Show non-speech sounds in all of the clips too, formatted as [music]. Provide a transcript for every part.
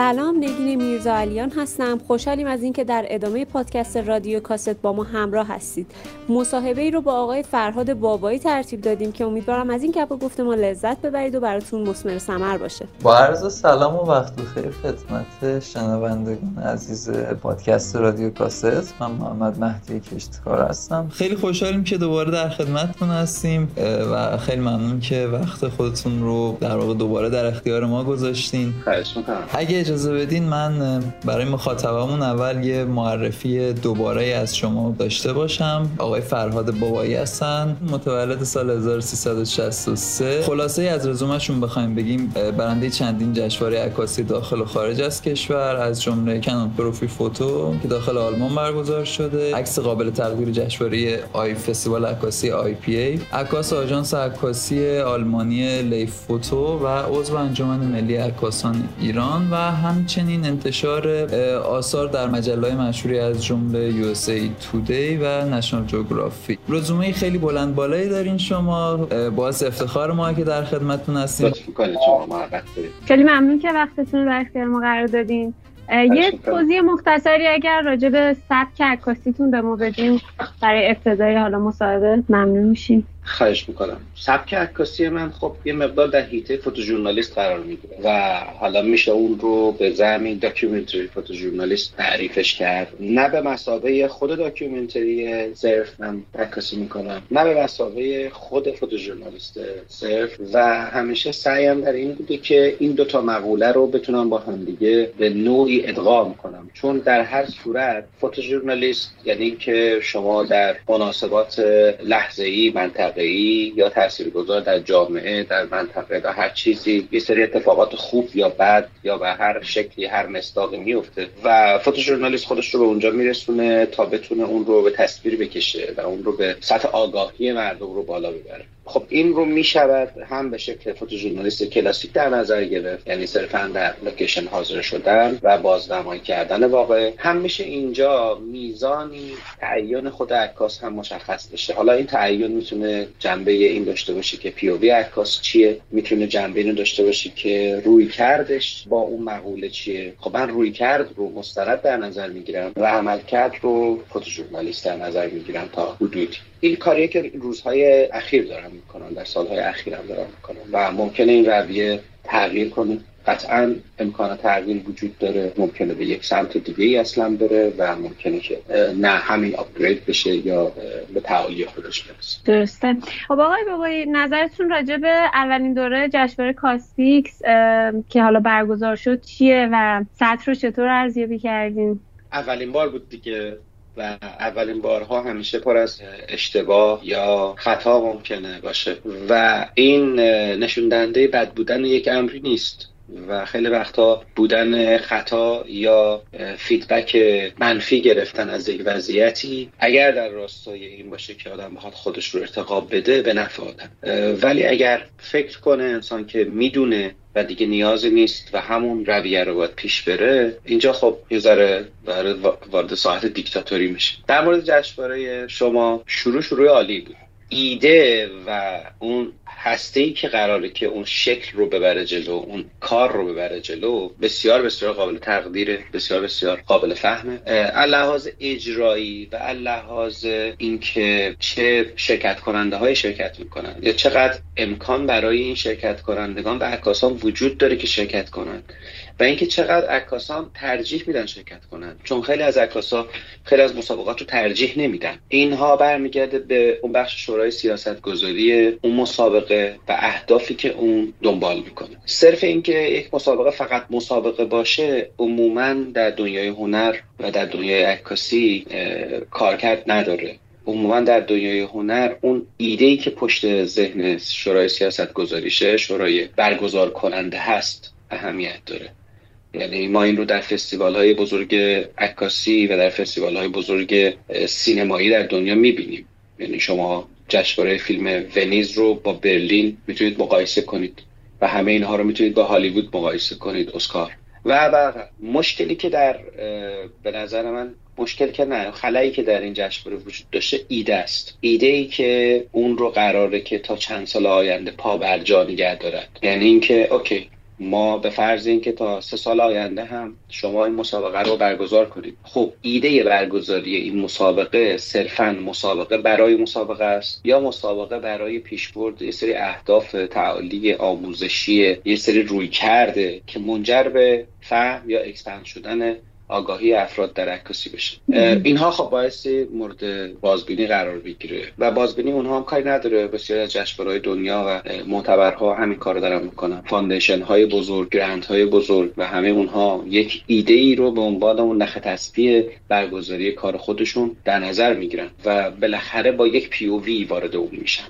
سلام نگین میرزا علیان هستم. خوشحالیم از اینکه در ادامه پادکست رادیو کاست با ما همراه هستید. مصاحبه ای رو با آقای فرهاد بابایی ترتیب دادیم که امیدوارم از این گپ گفته ما لذت ببرید و براتون مثمر ثمر باشه. با عرض سلام و وقت بخیر خدمت شنوندگان عزیز پادکست رادیو کاست. من محمد مهدی کشتکار هستم. خیلی خوشحالیم که دوباره در خدمتتون هستیم و خیلی ممنون که وقت خودتون رو در واقع دوباره در اختیار ما گذاشتین. خواهش می‌کنم. اگه اجازه بدین من برای مخاطبمون اول یه معرفی دوباره از شما داشته باشم. آقای فرهاد بابایی هستن متولد سال 1363 خلاصه از رزومشون بخوایم بگیم برنده چندین جشنواره عکاسی داخل و خارج از کشور از جمله Canon Profifoto که داخل آلمان برگزار شده عکس قابل تقدیر جشنواره آی فستیوال عکاسی IPA عکاس آژانس عکاسی آلمانی laif فوتو و عضو انجمن ملی عکاسان ایران و همچنین انتشار آثار در مجله مشهوری از جمله USA Today و نشنال جغرافی رزومه خیلی بلند بالایی دارین شما باعث افتخار ما که در خدمتتون هستیم. خیلی ممنون که وقتتون رو در اختیار ما قرار دادین. یه توضیح مختصری اگر راجع به سبک عکاسیتون به ما بدیم برای ابتدای حالا مصاحبه ممنون میشیم. خواهش می‌کنم. سبک عکاسی من خب یه مقدار در حیطه photojournalist قرار می‌گیره و حالا میشه اون رو به زمینه documentary photojournalist تعریفش کرد. نه به مثابه خود documentary صرف من عکاسی می‌کنم نه به مثابه خود photojournalist صرف و همیشه سعیم در این بوده که این دوتا مقوله رو بتونم با هم دیگه به نوعی ادغام کنم. چون در هر صورت فوتوژورنالیست یعنی که شما در مناسبات لحظه‌ای منطقه ای یا تاثیرگذار در جامعه در منطقه در هر چیزی یه سری اتفاقات خوب یا بد یا به هر شکلی هر مصداقی میفته و فوتوژورنالیست خودش رو به اونجا میرسونه تا بتونه اون رو به تصویر بکشه و اون رو به سطح آگاهی مردم رو بالا ببره. خب این رو می شود هم به شکل فوتوژورنالیست کلاسیک در نظر گرفت یعنی صرفا در لوکیشن حاضر شدن و بازنمایی کردن واقع. هم میشه اینجا میزانی تعین خود عکاس هم مشخص بشه. حالا این تعین می‌تونه جنبه این داشته باشه که پیووی عکاس چیه؟ می‌تونه جنبه اینو داشته باشه که روی کردش با اون مقوله چیه؟ خب من روی کرد رو مستند در نظر می‌گیرم و عمل کرد رو فوتوژورنالیست در نظر می‌گیرم تا حدودی این کاریه که روزهای اخیر دارم می‌کنن. در سالهای اخیرم دارم می‌کنن. و ممکنه این رویه تغییر کنه. قطعا امکان تغییر وجود داره. ممکنه به یک سمت دیگه ای اصلا بره و ممکنه که نه همین آپگرید بشه یا به تعالی خودش برسه. درسته. خب آقای بابایی نظرتون راجع به اولین دوره جشنواره کاستیکس که حالا برگزار شد چیه و سطح رو چطور ارزیابی کردین؟ اولین بار بود دیگه و اولین بارها همیشه پر از اشتباه یا خطا ممکنه باشه. و این نشون دهنده بد بودن یک امری نیست. و خیلی وقتا بودن خطا یا فیدبک منفی گرفتن از یک وضعیتی اگر در راستای این باشه که آدم بخواد خودش رو ارتقاب بده به نفع آدم. ولی اگر فکر کنه انسان که می‌دونه و دیگه نیازی نیست و همون رویه رو باید پیش بره اینجا خب یه ذره وارد ساعت دیکتاتوری میشه. در مورد جشنواره شما شروع شروع عالی بود. ایده و اون هسته ای که قراره که اون شکل رو ببره جلو اون کار رو ببره جلو بسیار بسیار قابل تقدیره بسیار بسیار قابل فهمه. لحاظ اجرایی و لحاظ اینکه چه شرکت کننده های شرکت می‌کنن یا چقدر امکان برای این شرکت کنندگان و عکاسان وجود داره که شرکت کنند و اینکه چقدر عکاسان ترجیح میدن شرکت کنن چون خیلی از عکاسا خیلی از مسابقات رو ترجیح نمیدن. اینها برمیگرده به اون بخش شورای سیاست گذاری اون مسابقه و اهدافی که اون دنبال می‌کنه. صرف اینکه یک مسابقه فقط مسابقه باشه عموما در دنیای هنر و در دنیای عکاسی کارکرد نداره. عموما در دنیای هنر اون ایده ای که پشت ذهن شورای سیاست گذاریشه شورای برگزار کننده هست اهمیت داره. یعنی ما این رو در فستیوال های بزرگ عکاسی و در فستیوال های بزرگ سینمایی در دنیا می‌بینیم. یعنی شما جشنواره فیلم ونیز رو با برلین می‌تونید مقایسه کنید و همه اینها رو می‌تونید با هالیوود مقایسه کنید اسکار. و بعد مشکلی که در به نظر من مشکل که نه خلایی که در این جشنواره وجود داشته ایده است. ایده ای که اون رو قراره که تا چند سال آینده پا بر جا نگه دارد. یعنی اینکه اوکی ما به فرض اینکه تا سه سال آینده هم شما این مسابقه رو برگزار کنید. خب ایده برگزاری این مسابقه صرفا مسابقه برای مسابقه است یا مسابقه برای پیشبرد یه سری اهداف تعالی آموزشی یه سری رویکرده که منجر به فهم یا expand شدن آگاهی افراد در عکاسی بشه. اینها خب بایستی مورد بازبینی قرار بگیره و بازبینی اونها هم کاری نداره. بسیاری از جشنواره‌های دنیا و معتبرها همین کار دارن می‌کنن. foundation های بزرگ grant های بزرگ و همه اونها یک ایده ای رو به عنوان اون نخ تسبیح برگزاری کار خودشون در نظر می‌گیرن و بالاخره با یک پی او وی وارد اون میشن.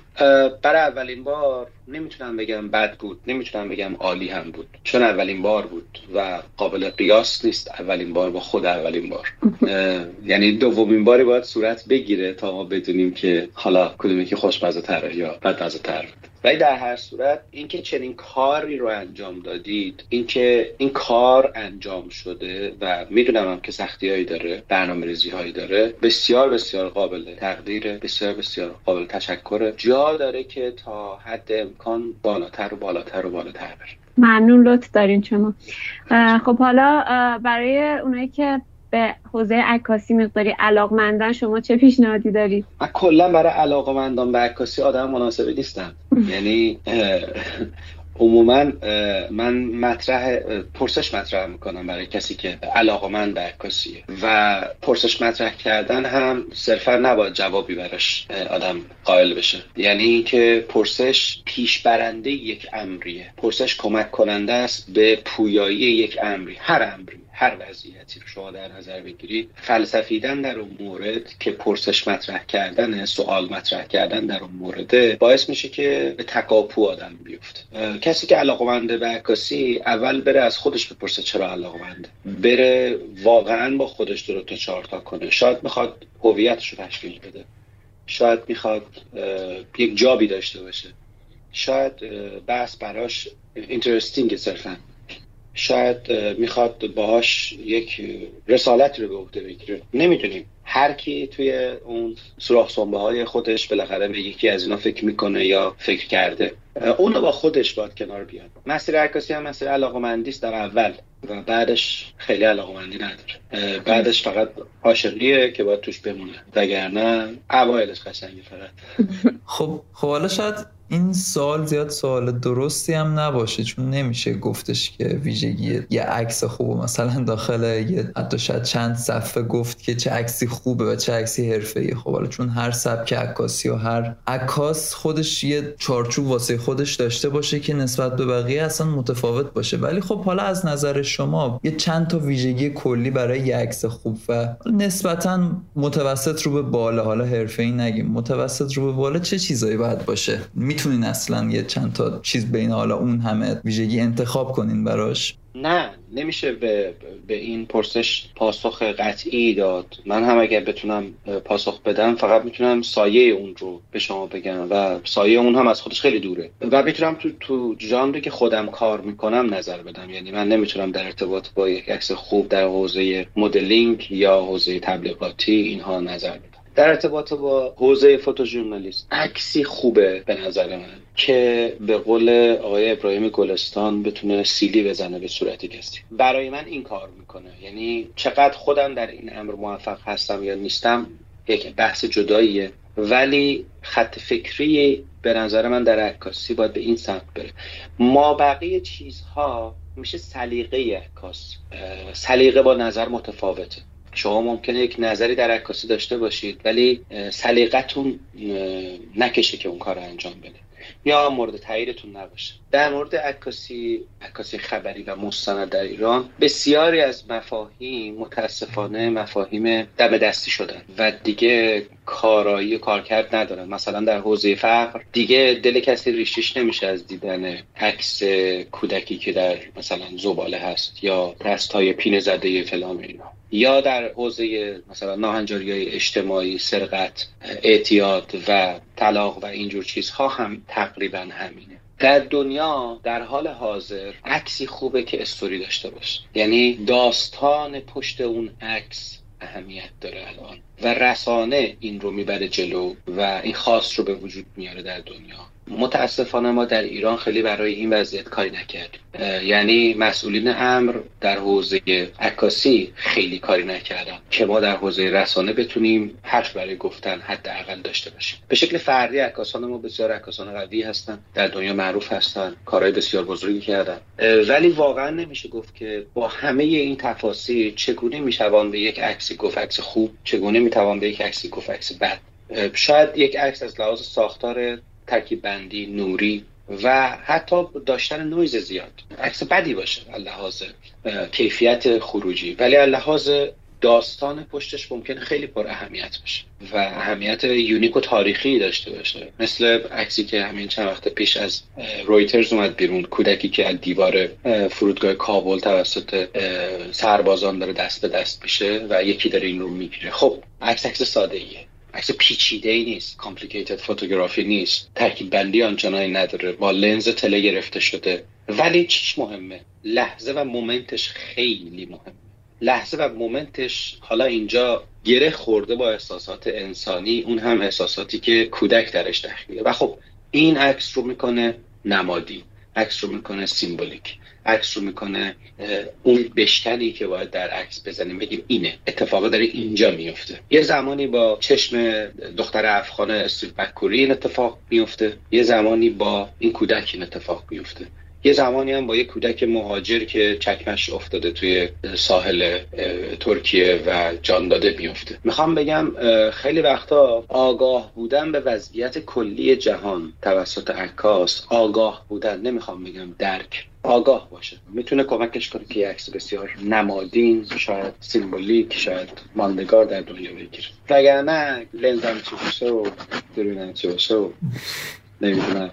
برای اولین بار نمی‌تونم بگم بد بود نمی‌تونم بگم عالی هم بود. چون اولین بار بود و قابل قیاس نیست اولین بار با خود اولین بار. [laughs] یعنی دومین باری باید صورت بگیره تا ما بدونیم که حالا کدومی که خوشمزه تره یا بدمزه تر ولی در هر صورت اینکه چنین کاری رو انجام دادید اینکه این کار انجام شده و می‌دونم هم که سختی هایی داره برنامه ریزی هایی داره بسیار بسیار قابل تقدیر بسیار بسیار قابل تشکر جا داره که تا حد امکان بالاتر و بالاتر و بالاتر بره. ممنون لطف دارین شما. خب حالا برای اونایی که به حوزه عکاسی مقداری علاقمندن شما چه پیشنهادی دارید من کلا برای علاقمندان به عکاسی آدم مناسبی نیستم. یعنی عموما من مطرح پرسش مطرح می‌کنم برای کسی که علاقمند به عکاسیه. و پرسش مطرح کردن هم صرفا نباید جوابی براش آدم قائل بشه. یعنی اینکه پرسش پیش برنده یک امریه. پرسش کمک کننده است به پویایی یک امری. هر امری. هر وضعیتی رو شما در نظر بگیرید فلسفیدن در اون مورد که پرسش مطرح کردن سوال مطرح کردن در اون مورد باعث میشه که به تکاپو آدم بیفته. کسی که علاقمنده به عکاسی اول بره از خودش بپرسه چرا علاقمنده بره واقعا با خودش درو تا چهار تا کنه. شاید می‌خواد هویتش رو تشکیل بده. شاید می‌خواد یک جابی داشته باشه. شاید بحث براش اینترستینگ صرفا. شاید می‌خواد باهاش یک رسالت رو به عهده بگیره. نمی‌دونیم. هر کی توی اون سوراخ سنبه های خودش بالاخره به یکی از اینا فکر می‌کنه یا فکر کرده. اونو با خودش باید کنار بیاد. مسیر عکاسی هم مسیر علاقمندی است در اول و بعدش خیلی علاقمندی نداره. بعدش فقط عاشقیه که باید توش بمونه. وگرنه اوایلش قشنگه فقط. [laughs] خب خب حالا شاید این سوال زیاد سوال درستی هم نباشه چون نمیشه گفتش که ویژگی یه عکس خوبه. مثلا داخل یه حتی شاید چند صفحه گفت که چه عکسی خوبه و چه عکسی حرفه‌ای خب حالا چون هر سبک عکاسی و هر عکاس خودش یه چارچوب واسه خودش داشته باشه که نسبت به بقیه اصلا متفاوت باشه. ولی خب حالا از نظر شما یه چند تا ویژگی کلی برای یه عکس خوب و نسبتا متوسط رو به بالا حالا حرفه‌ای نگیم متوسط رو به بالا چه چیزایی باید باشه؟ می‌تونین اصلا یه چند تا چیز بین حالا اون همه ویژگی انتخاب کنین براش؟ نه نمیشه به, به این پرسش پاسخ قطعی داد. من هم اگر بتونم پاسخ بدم فقط می‌تونم سایه اون رو به شما بگم و سایه اون هم از خودش خیلی دوره. و می‌تونم تو تو ژانری که خودم کار می‌کنم نظر بدم. یعنی من نمی‌تونم در ارتباط با یک عکس خوب در حوزه مدلینگ یا حوزه تبلیغاتی اینها نظر بدم. در ارتباط با حوزه فوتوژورنالیست عکسی خوبه به نظر من که به قول آقای ابراهیم گلستان بتونه سیلی بزنه به صورتی کسی برای من این کار می‌کنه. یعنی چقدر خودم در این امر موفق هستم یا نیستم یک بحث جداییه. ولی خط فکری به نظر من در عکاسی باید به این سمت بره. ما بقیه چیزها میشه سلیقه عکاس. سلیقه با نظر متفاوته. شما ممکنه یک نظری در عکاسی داشته باشید ولی سلیقتون نکشه که اون کار رو انجام بده. یا مورد تاییدتون نباشه. در مورد عکاسی عکاسی خبری و مستند در ایران بسیاری از مفاهیم متاسفانه مفاهیم دم دستی شدن. و دیگه کارایی کارکرد ندارن مثلا در حوزه فقر دیگه دل کسی ریشش نمیشه از دیدن عکس کودکی که در مثلا زباله هست یا دستهای پینه زده فلان اینا. یا در حوزه مثلا ناهنجاری های اجتماعی سرقت اعتیاد و طلاق و اینجور چیزها هم تقریبا همینه. در دنیا در حال حاضر عکسی خوبه که استوری داشته باشه یعنی داستان پشت اون عکس اهمیت داره الان. و رسانه این رو می‌بره جلو و این خاص رو به وجود میاره در دنیا. متاسفانه ما در ایران خیلی برای این وضعیت کاری نکردیم. یعنی مسئولین امر در حوزه عکاسی خیلی کاری نکردن که ما در حوزه رسانه بتونیم حرف برای گفتن حداقل داشته باشیم. به شکل فردی عکاسان ما بسیار عکاسان قوی هستن در دنیا معروف هستن کارهای بسیار بزرگی کردن. ولی واقعا نمیشه گفت که با همه این تفاصیل چگونه میشوان به یک عکسی گفت عکس خوب چگونه می‌توان به یک عکسی گفت عکس بد؟ شاید یک عکس از لحاظ ساختار ترکیب بندی نوری و حتی داشتن نویز زیاد. عکس بدی باشه لحاظ کیفیت خروجی. ولی لحاظ داستان پشتش ممکن خیلی پر اهمیت باشه و اهمیت unique و تاریخی داشته باشه. مثل عکسی که همین چند وقت پیش از رویترز اومد بیرون کودکی که از دیوار فرودگاه کابل توسط سربازان داره دست به دست میشه و یکی داره این رو می‌گیره. خب عکس عکس ساده ایه عکس پیچیده ای نیست complicated photography نیست. ترکیب بندی آنچنانی نداره. با لنز تله گرفته شده. ولی چیش مهمه؟ لحظه و moment ش خیلی مهمه. لحظه و moment ش حالا اینجا گره خورده با احساسات انسانی. اون هم احساساتی که کودک درش دخیله. و خب این عکس رو می‌کنه نمادی. عکس رو می‌کنه symbolic. عکس رو می‌کنه اون بشکنی که باید در عکس بزنیم. بگیم اینه اتفاق داره اینجا میفته یه زمانی با چشم دختر افغان استیو بکوری این اتفاق میفته یه زمانی با این کودک این اتفاق میفته یه زمانی هم با یه کودک مهاجر که چکمش افتاده توی ساحل ترکیه و جان داده بیفته می‌خوام بگم خیلی وقتا آگاه بودن به وضعیت کلی جهان توسط عکاس آگاه بودن. نمی‌خوام بگم درک آگاه باشه. می‌تونه کمکش کنه که عکس بسیار نمادین شاید سیمبولیک شاید ماندگار در دنیا بگیره. وگرنه لنزم چی باشه و دوربینم چی باشه و نمی‌دونم.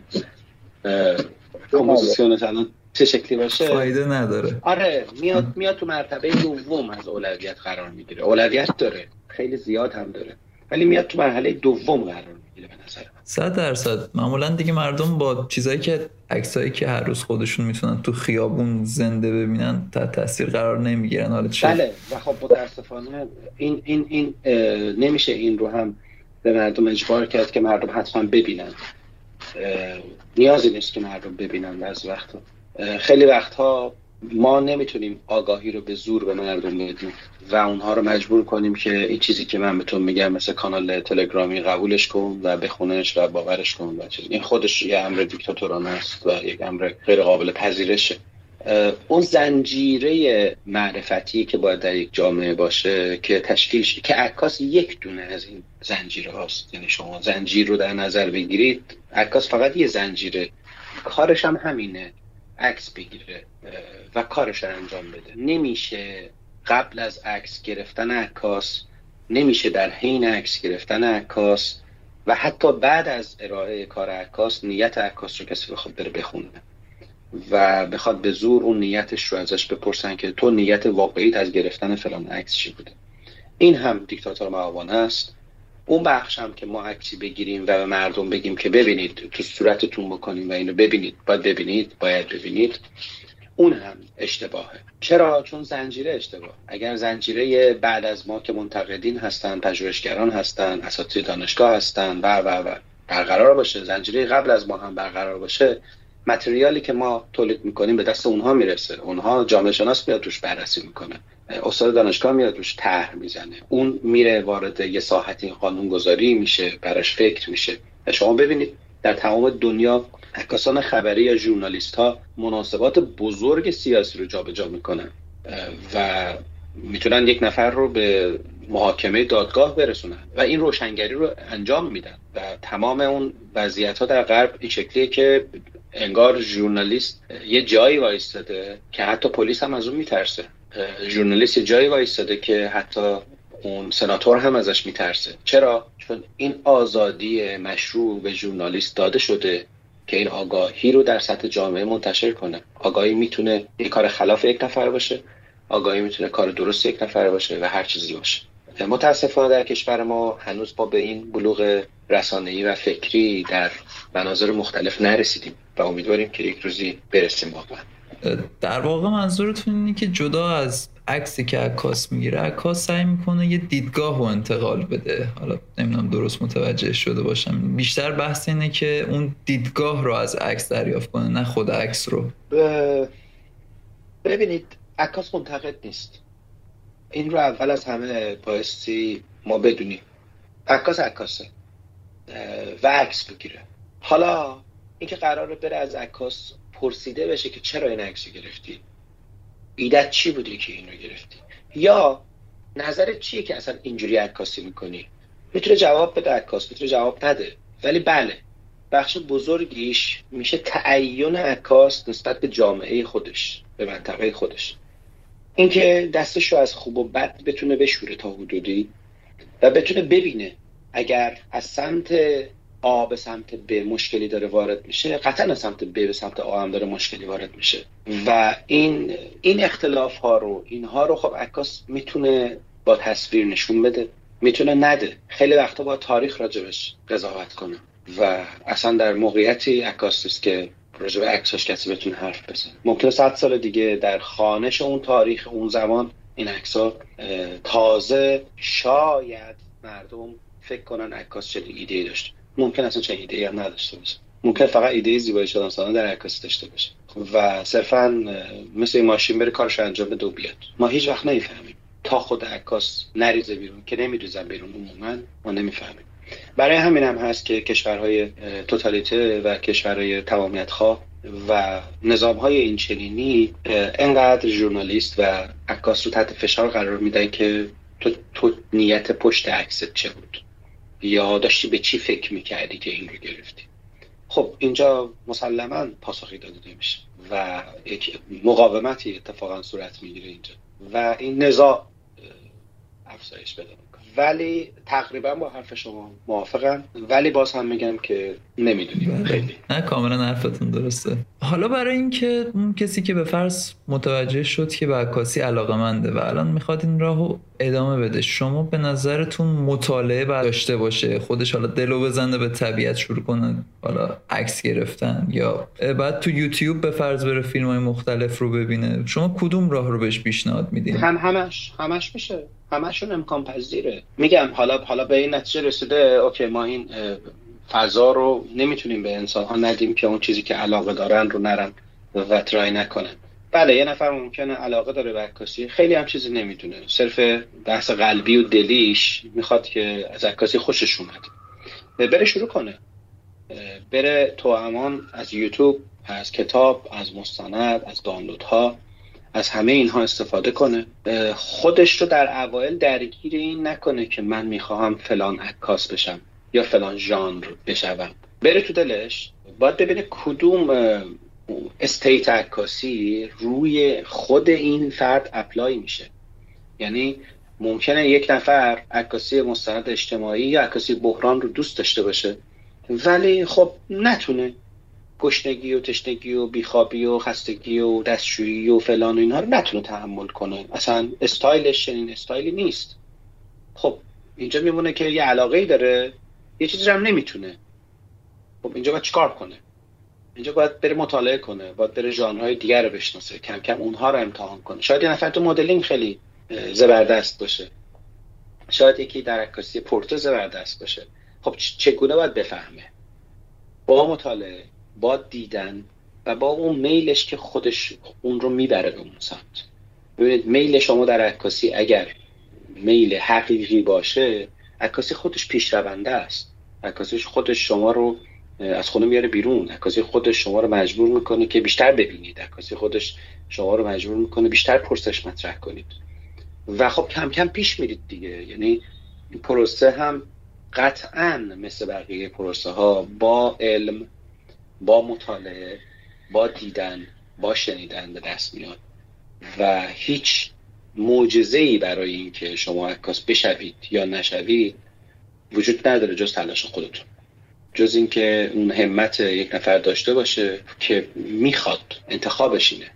composition ش الان چه شکلی باشه؟ فایده نداره. آره میاد میاد تو مرتبه دوم از اولویت قرار می‌گیره. اولویت داره. خیلی زیاد هم داره. ولی میاد تو مرحله دوم قرار می‌گیره به نظر من. درصد. معمولا دیگه مردم با چیزایی که عکسایی که هر روز خودشون می‌تونن تو خیابون زنده ببینن تحت تاثیر قرار نمی‌گیرن. حالا چه؟ بله و خب متاسفانه این این این نمیشه این رو هم به مردم اجبار کرد که مردم حتما ببینن. نیازی نیست که مردم ببینن از وقتا. خیلی وقتها ما نمی‌تونیم آگاهی رو به زور به مردم بدیم و اونها رو مجبور کنیم که این چیزی که من بهتون میگم مثل کانال تلگرامی قبولش کن و بخونش و باورش کن و چیز این خودش یه امر دیکتاتورانه است و یک امر غیر قابل پذیرشه. اون زنجیره معرفتی که باید در یک جامعه باشه که تشکیل شه که عکاس یک دونه از این زنجیره هاست. یعنی شما زنجیر رو در نظر بگیرید عکاس فقط یه زنجیره. کارش هم همینه. عکس بگیره و کارش رو انجام بده. نمیشه قبل از عکس گرفتن عکاس نمیشه در حین عکس گرفتن عکاس و حتی بعد از ارائه کار عکاس نیت عکاس رو کسی بخواد بره بخونه. و بخواد به زور اون نیتش رو ازش بپرسن که تو نیت واقعیت از گرفتن فلان عکس چی بوده؟ این هم دیکتاتور معاونه است. اون بخش هم که ما عکسی بگیریم و به مردم بگیم که ببینید تو صورتتون بکنیم و اینو ببینید. باید ببینید باید ببینید. اون هم اشتباهه. چرا؟ چون زنجیره اشتباه. اگر زنجیره بعد از ما که منتقدین هستن پژوهشگران هستن اساتید دانشگاه هستن و و و. برقرار باشه. زنجیره قبل از ما هم برقرار باشه. متریالی که ما تولید می‌کنیم به دست اونها می‌رسه. اونها جامعه شناس میاد توش بررسی می‌کنه. استاد دانشگاه میاد توش طرح می‌زنه. اون میره وارد یه ساحتی قانونگذاری میشه براش فکر میشه. شما ببینید در تمام دنیا عکاسان خبری یا ژورنالیست ها مناسبات بزرگ سیاسی رو جابجا می‌کنن. و می‌تونن یک نفر رو به محاکمه دادگاه برسونن و این روشنگری رو انجام میدن. و تمام اون وضعیت ها در غرب این شکلیه که انگار ژورنالیست یه جایی وایستاده که حتی پلیس هم از اون میترسه. ژورنالیست یه جایی وایستاده که حتی اون سناتور هم ازش میترسه. چرا؟ چون این آزادی مشروع به ژورنالیست داده شده که این آگاهی رو در سطح جامعه منتشر کنه. آگاهی می‌تونه یه کار خلاف یک نفر باشه آگاهی می‌تونه کار درست یک نفر باشه و هر چیزی باشه. متاسفانه در کشور ما هنوز با به این بلوغ رسانه‌ای و فکری در مناظر مختلف نرسیدیم. و امیدواریم که یک روزی برسیم واقعا. در واقع منظورتون اینه که جدا از عکسی که عکاس می‌گیره عکاس سعی می‌کنه یه دیدگاه رو انتقال بده. حالا نمی‌دونم درست متوجه شده باشم. بیشتر بحث اینه که اون دیدگاه رو از عکس دریافت کنه نه خود عکس رو. ببینید عکاس منتقد نیست. این رو اول از همه بایستی ما بدونیم. عکاس عکاسه. و عکس بگیره. حالا اینکه قراره بره از عکاس پرسیده بشه که چرا این عکس گرفتی. ایدت چی بودی که این رو گرفتی؟ یا نظرت چیه که اصلا اینجوری عکاسی می‌کنی؟ می‌تونه جواب بده عکاس می‌تونه جواب نده. ولی بله بخش بزرگیش میشه تعین عکاس نسبت به جامعه خودش به منطقه خودش. اینکه دستش رو از خوب و بد بتونه بشوره تا حدودی و بتونه ببینه اگر از سمت آ به سمت ب مشکلی داره وارد میشه قطعا سمت ب به سمت آ هم داره مشکلی وارد میشه. و این این اختلاف ها رو اینها رو خب عکاس می‌تونه با تصویر نشون بده. می‌تونه نده. خیلی وقتا با تاریخ راجبش قضاوت کنه. و اصلا در موقعیتی عکاس است که راجب عکساش کسی بتونه حرف بزنه. ممکنه صد سال دیگه در خانش اون تاریخ اون زمان این عکسا تازه شاید مردم فکر کنن عکاس چه ایده داشته. ممکن اصلا چه ایده هم نداشته باشه. ممکن فقط ایده زیبایی شدن سالان در عکاسی داشته باشه. و صرفا مثل این ماشین بره کارش انجام بده و بیاد. ما هیچ وقت نمی‌فهمیم. تا خود عکاس نریزه بیرون که نمیریزن بیرون عموما ما نمی‌فهمیم. برای همین هم هست که کشورهای توتالیته و کشورهای تمامیت خواه و نظام های این چنینی انقدر ژورنالیست و عکاس رو تحت فشار قرار میدن که تو, تو نیت پشت عکست چه بود؟ یا داشتی به چی فکر می‌کردی که این رو گرفتی؟ خب اینجا مسلما پاسخی داده نمیشه و یک مقاومتی اتفاقا صورت می‌گیره اینجا و این نزاع افزایش بده ولی تقریبا با حرف شما موافقم. ولی باز هم میگم که نمی‌دونیم. خیلی. نه کاملا حرفتون درسته. حالا برای اینکه اون کسی که به فرض متوجه شد که به عکاسی علاقه منده و الان می‌خواد این راهو ادامه بده شما به نظرتون مطالعه باید داشته باشه خودش حالا دلو بزنه به طبیعت شروع کنه حالا عکس گرفتن یا بعد تو یوتیوب به فرض بره فیلم های مختلف رو ببینه شما کدوم راه رو بهش پیشنهاد میدین؟ هم همش همش میشه. همشون امکان پذیره میگم حالا حالا به این نتیجه رسیده اوکی ما این فضا رو نمی‌تونیم به انسان ها ندیم که اون چیزی که علاقه دارن رو نرن و ترای نکنن. بله یه نفر ممکنه علاقه داره به عکاسی خیلی هم چیزی نمی‌دونه. صرف بحث قلبی و دلیش می‌خواد که از عکاسی خوشش اومد. بره شروع کنه. بره تو امان از یوتیوب از کتاب از مستند از دانلودها از همه اینها استفاده کنه. خودش رو در اوایل درگیر این نکنه که من می‌خواهم فلان عکاس بشم. یا فلان ژانر بشوم. بره تو دلش. باید ببینه کدوم استیت عکاسی روی خود این فرد اپلای میشه. یعنی ممکنه یک نفر عکاسی مستند اجتماعی یا عکاسی بحران رو دوست داشته باشه ولی خب نتونه. گشنگی و تشنگی و بیخوابی و خستگی و دستشویی و فلان و اینها رو نتونه تحمل کنه. اصلا استایلش چنین استایلی نیست. خب اینجا میمونه که یه علاقه ای داره. یه چیزی هم نمی‌تونه. خب اینجا باید چیکار کنه؟ اینجا باید بره مطالعه کنه باید بره ژانرهای دیگر رو بشناسه کم کم اونها رو امتحان کنه. شاید یه نفر تو مدلینگ خیلی زبردست باشه. شاید یکی در عکاسی پورتو زبردست باشه. خب چگونه باید بفهمه؟ با مطالعه با دیدن و با اون میلش که خودش اون رو می‌بره به اون سمت. ببینید میل شما در عکاسی اگر میل حقیقی باشه عکاسی خودش پیشرونده است. عکاسی خودش شما رو از خونه میاره بیرون. عکاسی خودش شما رو مجبور می‌کنه که بیشتر ببینید. عکاسی خودش شما رو مجبور می‌کنه بیشتر پرسش مطرح کنید. و خب کم کم پیش میرید دیگه. یعنی این پروسه هم قطعا مثل بقیه پروسه ها با علم با مطالعه با دیدن با شنیدن به دست میاد. و هیچ معجزه ای برای اینکه شما عکاس بشوید یا نشوید وجود نداره جز تلاش خودتون. جز اینکه اون همت یک نفر داشته باشه که می‌خواد انتخابش اینه.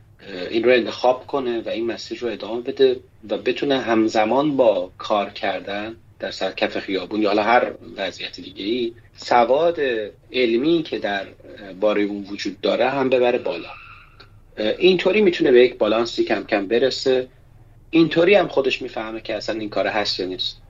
این رو انتخاب کنه و این مسیر رو ادامه بده و بتونه همزمان با کار کردن در کف خیابون یا حالا هر وضعیت دیگه ای سواد علمی که در باره اون وجود داره هم ببره بالا. اینطوری می‌تونه به یک بالانسی کم کم برسه اینطوری هم خودش می‌فهمه که اصلا این کار هست یا نیست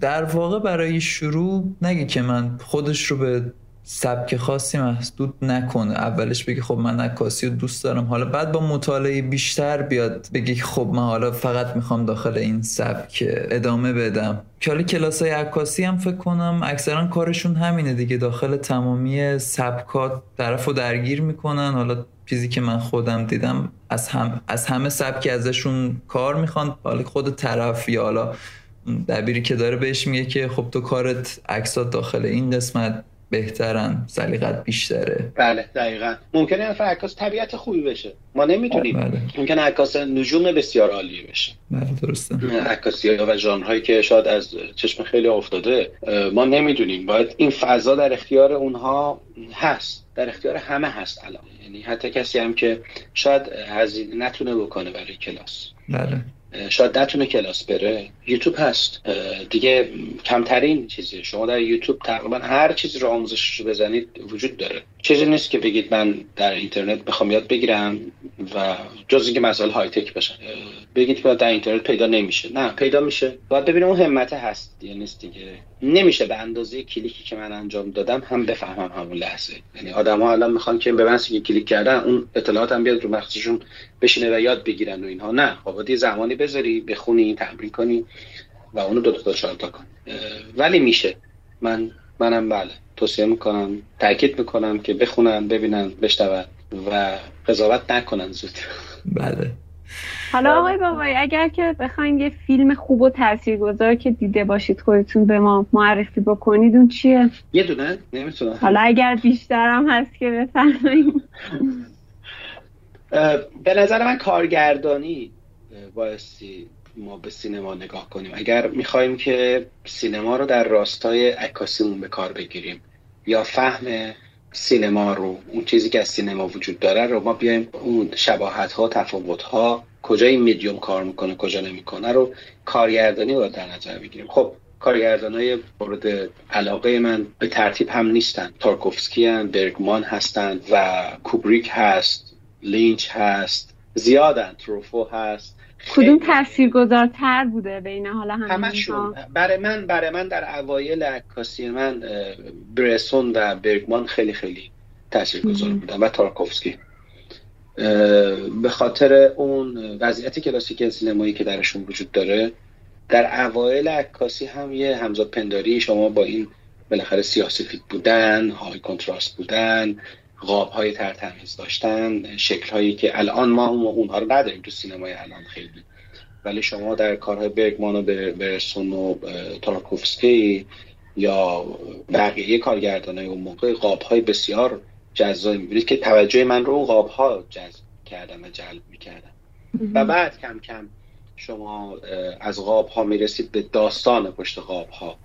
در واقع برای شروع نگه که من خودش رو به سبک خاصی محدود نکنه اولش بگی خب من عکاسی رو دوست دارم. حالا بعد با مطالعه بیشتر بیاد بگی خب من حالا فقط می‌خوام داخل این سبک ادامه بدم. که حالا کلاس های عکاسی هم فکر کنم اکثرا کارشون همینه دیگه. داخل تمامی سبکات طرف رو درگیر می‌کنن. حالا چیزی که من خودم دیدم از, هم از همه سبکی ازشون کار می‌خوان. حالا خود طرف یا حالا دبیری که داره بهش میگه که خب تو کارت عکسات داخل این قسمت بهترن سلیقت بیشتره. بله دقیقا. ممکنه نفر عکاس طبیعت خوبی بشه. ما نمی‌تونیم. بله. ممکنه عکاس نجوم بسیار عالی بشه. بله درسته. عکاسی و ژانرهایی که شاید از چشم خیلی افتاده ما نمی‌دونیم. باید این فضا در اختیار اونها هست. در اختیار همه هست الان. یعنی حتی کسی هم که شاید هزینه نتونه بکنه برای کلاس. بله. شاید نتونه کلاس بره. یوتیوب هست. دیگه کمترین چیزی شما در یوتیوب تقریبا هر چیزی رو آموزش رو بزنید وجود داره. چیزی نیست که بگید من در اینترنت بخوام یاد بگیرم و جز اینکه مسائل های تک باشن بگید که در اینترنت پیدا نمیشه. نه پیدا میشه. باید ببینیم اون همت هست. یا نیست دیگه. نمیشه به اندازه کلیکی که من انجام دادم هم بفهمم همون لحظه. یعنی آدم ها الان می‌خوان که به من که کلیک کردن اون اطلاعات هم بیاد رو مغزشون بشینه و یاد بگیرن و اینها. نه خب زمانی بذاری بخونی تمرین کنی. و اونو دو تا چهار تا کن. ولی میشه. من منم بله. توصیه می‌کنم تاکید می‌کنم که بخونن ببینن بشنون و قضاوت نکنن زود. بله. حالا آقای بابایی اگر که بخواین یه فیلم خوب و تاثیرگذار که دیده باشید خودتون به ما معرفی بکنید اون چیه؟ یه دونه؟ نمی‌تونم. حالا اگر بیشتر هم هست که بفرمایید. به نظر من کارگردانی بایستی ما به سینما نگاه کنیم. اگر می‌خوایم که سینما رو در راستای عکاسیمون به کار بگیریم یا فهم سینما رو اون چیزی که از سینما وجود داره رو ما بیایم اون شباهت ها تفاوت ها کجا این میدیوم کار می‌کنه کجا نمی‌کنه رو کارگردانی رو در نظر بگیریم. خب کارگردان های مورد علاقه من به ترتیب هم نیستن. تارکوفسکی هم برگمان هستند و کوبریک هست لینچ هست زیادن تروفو هست. کدوم تاثیرگذارتر بوده بین حالا همشون. برای من برای من در اوایل عکاسی من برسون و برگمان خیلی خیلی تاثیرگذار بودن و تارکوفسکی. به خاطر اون وضعیت کلاسیک سینمایی که درشون وجود داره در اوایل عکاسی هم یه همزاد پنداری شما با این بالاخره سیاسفید بودن های کنتراست بودن قاب های ترتمیز داشتن شکل هایی که الان ما اونها رو نداریم تو سینمای الان خیلی. ولی شما در کارهای برگمان و برسون و تارکوفسکی یا بقیه کارگردان های اون موقع قاب های بسیار جذاب می‌بینید که توجه من رو اون قاب ها جذب کردن و جلب می‌کردن. و بعد کم کم شما از قاب ها می‌رسید به داستان پشت قاب ها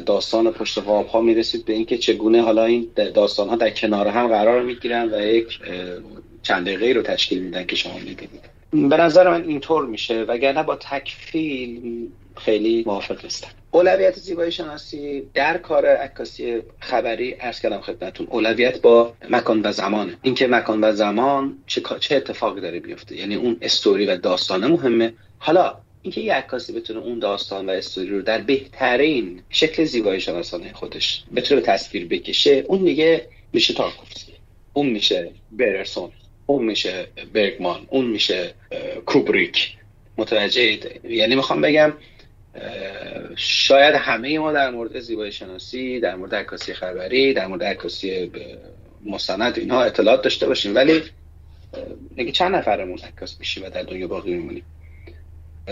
داستان پشت قاب ها می‌رسید به اینکه چگونه حالا این داستان ها در کنار هم قرار می‌گیرن و یک چند دقیقه رو تشکیل میدن که شما می‌بینید به نظر من اینطور میشه وگرنه با تکفیل خیلی موافق نیستم. اولویت زیبایی شناسی در کار عکاسی خبری ارز کردم خدمتتون اولویت با مکان و زمانه اینکه مکان و زمان چه چه اتفاقی داره بیفته. یعنی اون استوری و داستانه مهمه. حالا اینکه یه عکاسی بتونه اون داستان و استوری رو در بهترین شکل زیبایی شناسانه خودش بتونه تصویر بکشه اون دیگه میشه تارکوفسکی. اون میشه برسون اون میشه برگمان. اون میشه کوبریک. متوجه یعنی می‌خوام بگم شاید همه ما در مورد زیبایی شناسی در مورد عکاسی خبری در مورد عکاسی مستند اینها اطلاعات داشته باشیم ولی نگه چند نفرمون عکاس میشی و در دنیا باقی میمونیم.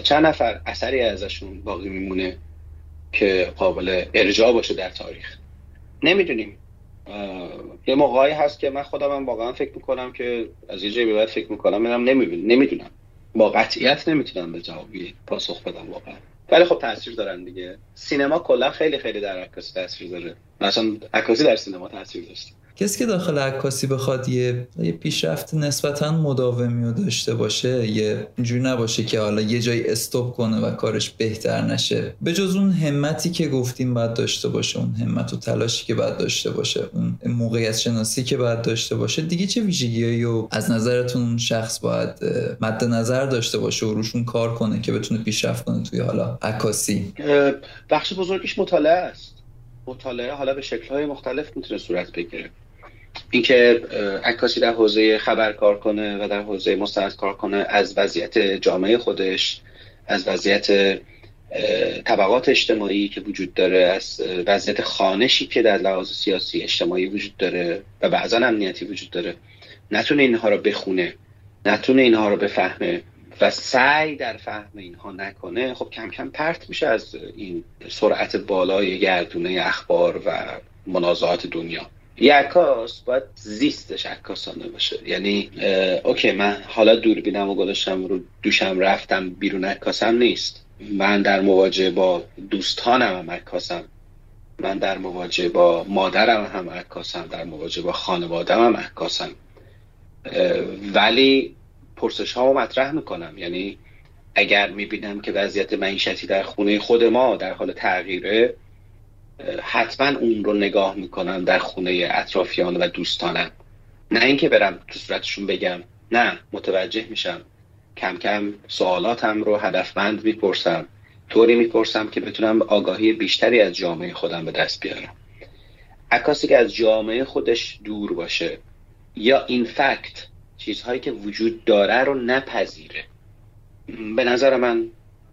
چند نفر اثری ازشون باقی میمونه که قابل ارجاع باشه در تاریخ. نمی‌دونیم. یه موقعی هست که من خودم هم واقعا فکر می‌کنم که از یه جایی بعد فکر می‌کنم میرم نمی‌دونم. با قطعیت نمی‌تونم به جوابی پاسخ بدم واقعا. ولی خب تاثیر دارن دیگه. سینما کلا خیلی خیلی در عکاسی تاثیر داره. مثلا عکاسی در سینما تاثیر داشته کسی که داخل عکاسی بخواد یه, یه پیشرفت نسبتا مداومی رو داشته باشه یه اینجوری نباشه که حالا یه جایی استوب کنه و کارش بهتر نشه. به جز اون همتی که گفتیم باید داشته باشه اون همت و تلاشی که باید داشته باشه اون موقعیت شناسی که باید داشته باشه دیگه چه ویژگیهایی رو از نظرتون شخص باید مد نظر داشته باشه و روشون کار کنه که بتونه پیشرفت کنه توی حالا عکاسی؟ بخش بزرگیش مطالعه است. مطالعه حالا به شکل‌های مختلف می‌تونه صورت بگیره. اینکه عکاسی در حوزه خبر کار کنه و در حوزه مستند کار کنه از وضعیت جامعه خودش از وضعیت طبقات اجتماعی که وجود داره از وضعیت خانشی که در لحاظ سیاسی اجتماعی وجود داره و بعضا امنیتی وجود داره نتونه اینها رو بخونه نتونه اینها رو بفهمه و سعی در فهم اینها نکنه خب کم کم پرت میشه از این سرعت بالای گردونه اخبار و منازعات دنیا. یه عکاس باید زیستش عکاسانه باشه. یعنی اوکی من حالا دوربینم و گذاشتم رو دوشم رفتم بیرون عکاسم نیست. من در مواجهه با دوستانم هم عکاسم. من در مواجهه با مادرم هم عکاسم. در مواجهه با خانوادم هم عکاسم. ولی پرسش ها مطرح می‌کنم. یعنی اگر می‌بینم که وضعیت معیشتی در خونه خود ما در حال تغییره حتما اون رو نگاه می‌کنم در خونه اطرافیان و دوستانم نه اینکه برم تو صورتشون بگم. نه متوجه میشم. کم کم سوالاتم رو هدفمند می‌پرسم. طوری می‌پرسم که بتونم آگاهی بیشتری از جامعه خودم به دست بیارم. عکاسی که از جامعه خودش دور باشه یا این فکت چیزهایی که وجود داره رو نپذیره. به نظر من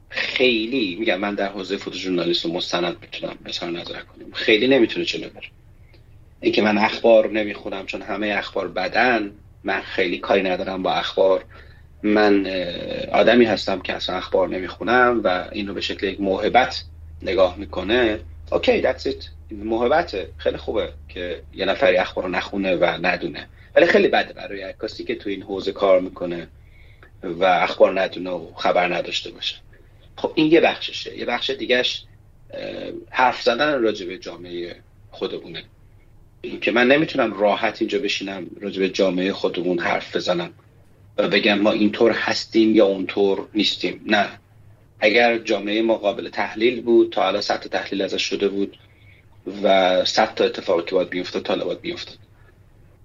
خیلی میگم من در حوزه فوتوژورنالیست و مستند می‌تونم مثلا نظر کنیم خیلی نمی‌تونه چلو بره. اینکه من اخبار نمی‌خونم چون همه اخبار بدن من خیلی کاری ندارم با اخبار. من آدمی هستم که اصلا اخبار نمی‌خونم و اینو به شکل یک موهبت نگاه می‌کنه. اوکی that's it. موهبته. خیلی خوبه که یه نفری اخبار رو نخونه و ندونه. ولی خیلی بده برای کسی که تو این حوزه کار می‌کنه و اخبار ندونه و خبر نداشته باشه. خب این یه بخششه. یه بخش دیگهش حرف زدن راجع به جامعه خودمونه. که من نمی‌تونم راحت اینجا بشینم راجع به جامعه خودمون حرف بزنم و بگم ما اینطور هستیم یا اونطور نیستیم. نه. اگر جامعه ما قابل تحلیل بود تا حالا صد تحلیل ازش شده بود و صد تا اتفاقی که باید بیفتاد تا باید بیفتاد.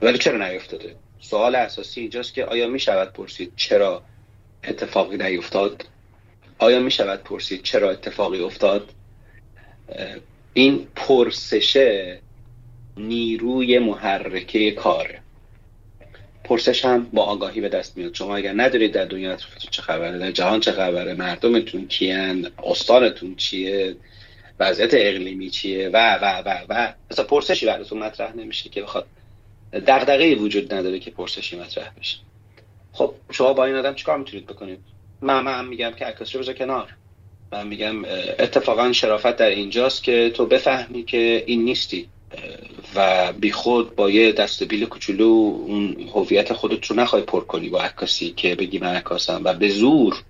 ولی چرا نیفتاده؟ سوال اساسی اینجاست که آیا می‌شود پرسید چرا اتفاقی نیفتاد؟ آیا می شود پرسید چرا اتفاقی افتاد؟ این پرسشه نیروی محرکه کاره پرسش هم با آگاهی به دست میاد. شما اگر ندارید در دنیا چه خبره در جهان چه خبره مردمتون کیان استانتون چیه وضعیت اقلیمی چیه و و و و. مثلا پرسشی براتون مطرح نمیشه که بخواد دغدغه‌ای وجود نداره که پرسشی مطرح بشه. خب شما با این آدم چیکار می‌تونید بکنید؟ من, من میگم که عکاسی رو کنار. من میگم اتفاقا شرافت در اینجاست که تو بفهمی که این نیستی. و بی خود با یه دست بیل کوچولو اون هویت خودت رو نخوای پر کنی با عکاسی که بگی من عکاسم و به زور